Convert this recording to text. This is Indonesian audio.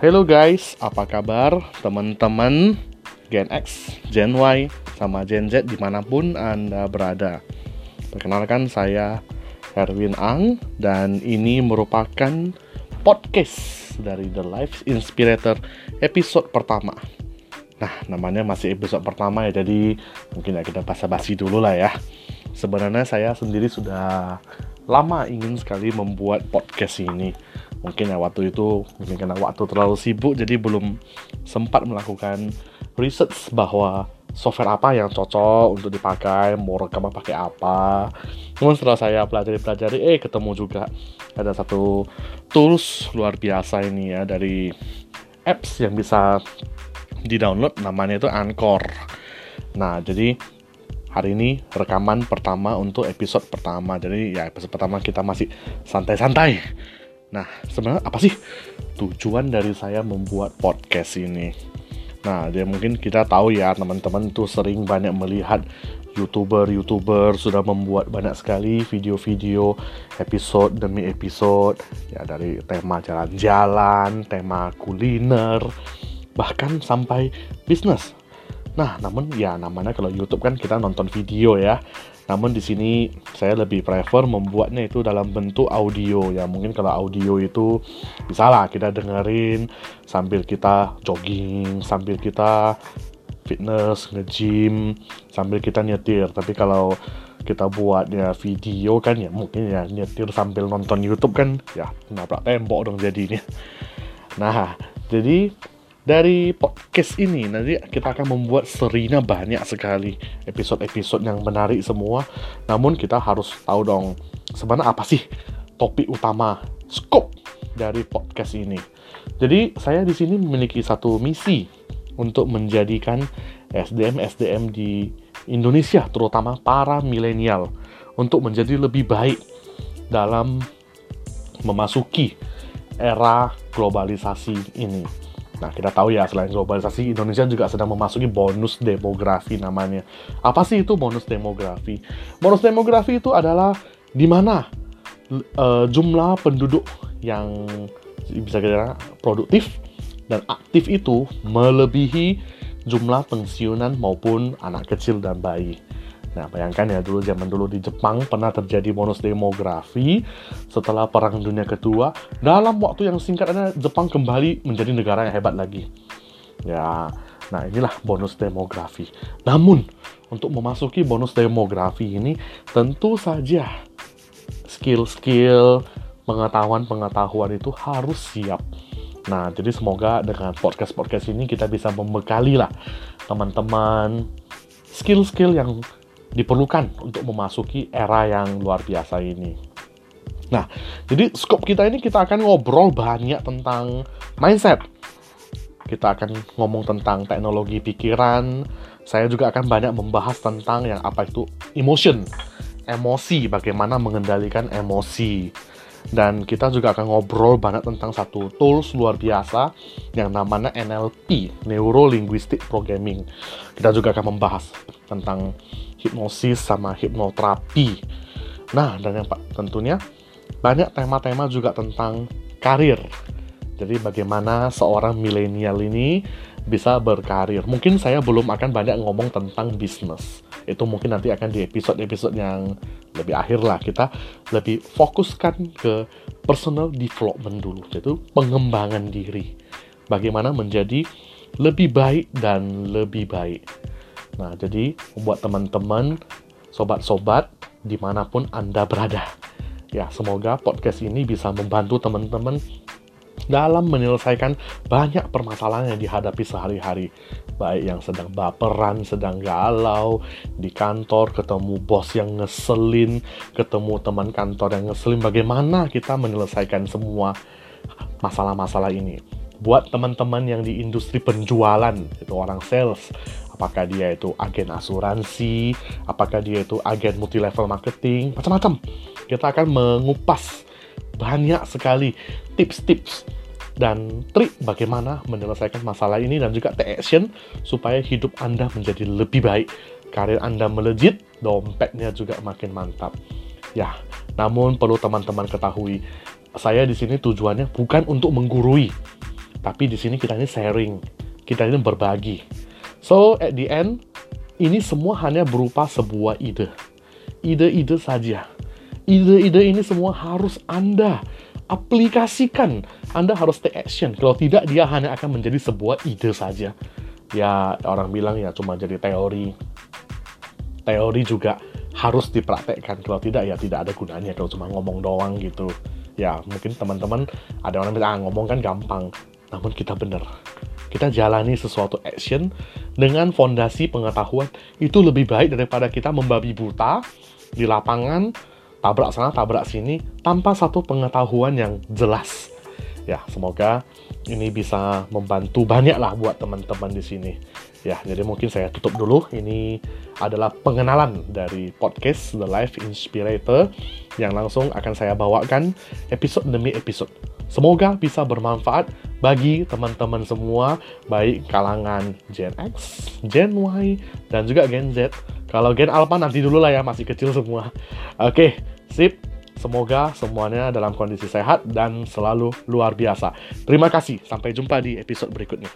Hello guys, apa kabar teman-teman Gen X, Gen Y, sama Gen Z di mana pun Anda berada? Perkenalkan saya Erwin Ang dan ini merupakan podcast dari The Life Inspirator episode pertama. Nah, namanya masih episode pertama ya, jadi mungkin ya kita basa-basi dulu lah ya. Sebenarnya saya sendiri sudah lama ingin sekali membuat podcast ini mungkin ya waktu itu mungkin karena waktu terlalu sibuk jadi belum sempat melakukan research bahwa software apa yang cocok untuk dipakai, mau rekaman pakai apa. Namun setelah saya pelajari-pelajari, eh ketemu juga ada satu tools luar biasa ini ya dari apps yang bisa di-download namanya itu Anchor. Nah, jadi hari ini rekaman pertama untuk episode pertama. Jadi ya episode pertama kita masih santai-santai Nah, sebenarnya apa sih tujuan dari saya membuat podcast ini? Nah, dia mungkin kita tahu ya teman-teman tuh sering banyak melihat youtuber-youtuber sudah membuat banyak sekali video-video episode demi episode ya dari tema jalan-jalan, tema kuliner, bahkan sampai bisnis. Nah, namun ya namanya kalau YouTube kan kita nonton video ya. Namun di sini saya lebih prefer membuatnya itu dalam bentuk audio ya. Mungkin kalau audio itu bisa lah kita dengerin sambil kita jogging, sambil kita fitness, nge-gym, sambil kita nyetir. Tapi kalau kita buatnya video kan ya mungkin ya nyetir sambil nonton YouTube kan ya nabrak tembok dong jadinya. Nah, jadi dari podcast ini nanti kita akan membuat serinya banyak sekali episode-episode yang menarik semua. Namun kita harus tahu dong sebenarnya apa sih topik utama scope dari podcast ini? Jadi saya di sini memiliki satu misi untuk menjadikan SDM SDM di Indonesia terutama para milenial untuk menjadi lebih baik dalam memasuki era globalisasi ini Nah, kita tahu ya, selain globalisasi, Indonesia juga sedang memasuki bonus demografi namanya. Apa sih itu bonus demografi? Bonus demografi itu adalah di mana uh, jumlah penduduk yang bisa kita produktif dan aktif itu melebihi jumlah pensiunan maupun anak kecil dan bayi. Nah, bayangkan ya dulu zaman dulu di Jepang pernah terjadi bonus demografi setelah Perang Dunia Kedua. Dalam waktu yang singkat ada Jepang kembali menjadi negara yang hebat lagi. Ya, nah inilah bonus demografi. Namun, untuk memasuki bonus demografi ini tentu saja skill-skill pengetahuan-pengetahuan itu harus siap. Nah, jadi semoga dengan podcast-podcast ini kita bisa membekali lah teman-teman skill-skill yang diperlukan untuk memasuki era yang luar biasa ini. Nah, jadi scope kita ini kita akan ngobrol banyak tentang mindset. Kita akan ngomong tentang teknologi pikiran. Saya juga akan banyak membahas tentang yang apa itu emotion, emosi, bagaimana mengendalikan emosi. Dan kita juga akan ngobrol banyak tentang satu tools luar biasa yang namanya NLP, Neuro Linguistic Programming. Kita juga akan membahas tentang hipnosis sama hipnoterapi. Nah, dan yang tentunya banyak tema-tema juga tentang karir. Jadi bagaimana seorang milenial ini bisa berkarir. Mungkin saya belum akan banyak ngomong tentang bisnis. Itu mungkin nanti akan di episode-episode yang lebih akhir lah. Kita lebih fokuskan ke personal development dulu. Yaitu pengembangan diri. Bagaimana menjadi lebih baik dan lebih baik. Nah, jadi buat teman-teman, sobat-sobat, di mana pun Anda berada. Ya, semoga podcast ini bisa membantu teman-teman dalam menyelesaikan banyak permasalahan yang dihadapi sehari-hari. Baik yang sedang baperan, sedang galau, di kantor, ketemu bos yang ngeselin, ketemu teman kantor yang ngeselin, bagaimana kita menyelesaikan semua masalah-masalah ini. Buat teman-teman yang di industri penjualan, itu orang sales, apakah dia itu agen asuransi, apakah dia itu agen multi level marketing, macam-macam. Kita akan mengupas banyak sekali tips-tips dan trik bagaimana menyelesaikan masalah ini dan juga take action supaya hidup Anda menjadi lebih baik, karir Anda melejit, dompetnya juga makin mantap. Ya, namun perlu teman-teman ketahui, saya di sini tujuannya bukan untuk menggurui, Tapi di sini kita ini sharing, kita ini berbagi. So at the end, ini semua hanya berupa sebuah ide. Ide-ide saja. Ide-ide ini semua harus Anda aplikasikan. Anda harus take action. Kalau tidak, dia hanya akan menjadi sebuah ide saja. Ya, orang bilang ya cuma jadi teori. Teori juga harus dipraktekkan. Kalau tidak, ya tidak ada gunanya. Kalau cuma ngomong doang gitu. Ya, mungkin teman-teman ada orang bilang, ah, ngomong kan gampang. Namun kita benar. Kita jalani sesuatu action dengan fondasi pengetahuan. Itu lebih baik daripada kita membabi buta di lapangan tabrak sana tabrak sini tanpa satu pengetahuan yang jelas. Ya semoga ini bisa membantu banyak lah buat teman-teman di sini. Ya jadi mungkin saya tutup dulu. Ini adalah pengenalan dari podcast The Life Inspirator yang langsung akan saya bawakan episode demi episode semoga bisa bermanfaat bagi teman-teman semua baik kalangan Gen X, Gen Y dan juga Gen Z kalau Gen Alpha nanti dulu lah ya, masih kecil semua. Oke, sip. Semoga semuanya dalam kondisi sehat dan selalu luar biasa. Terima kasih. Sampai jumpa di episode berikutnya.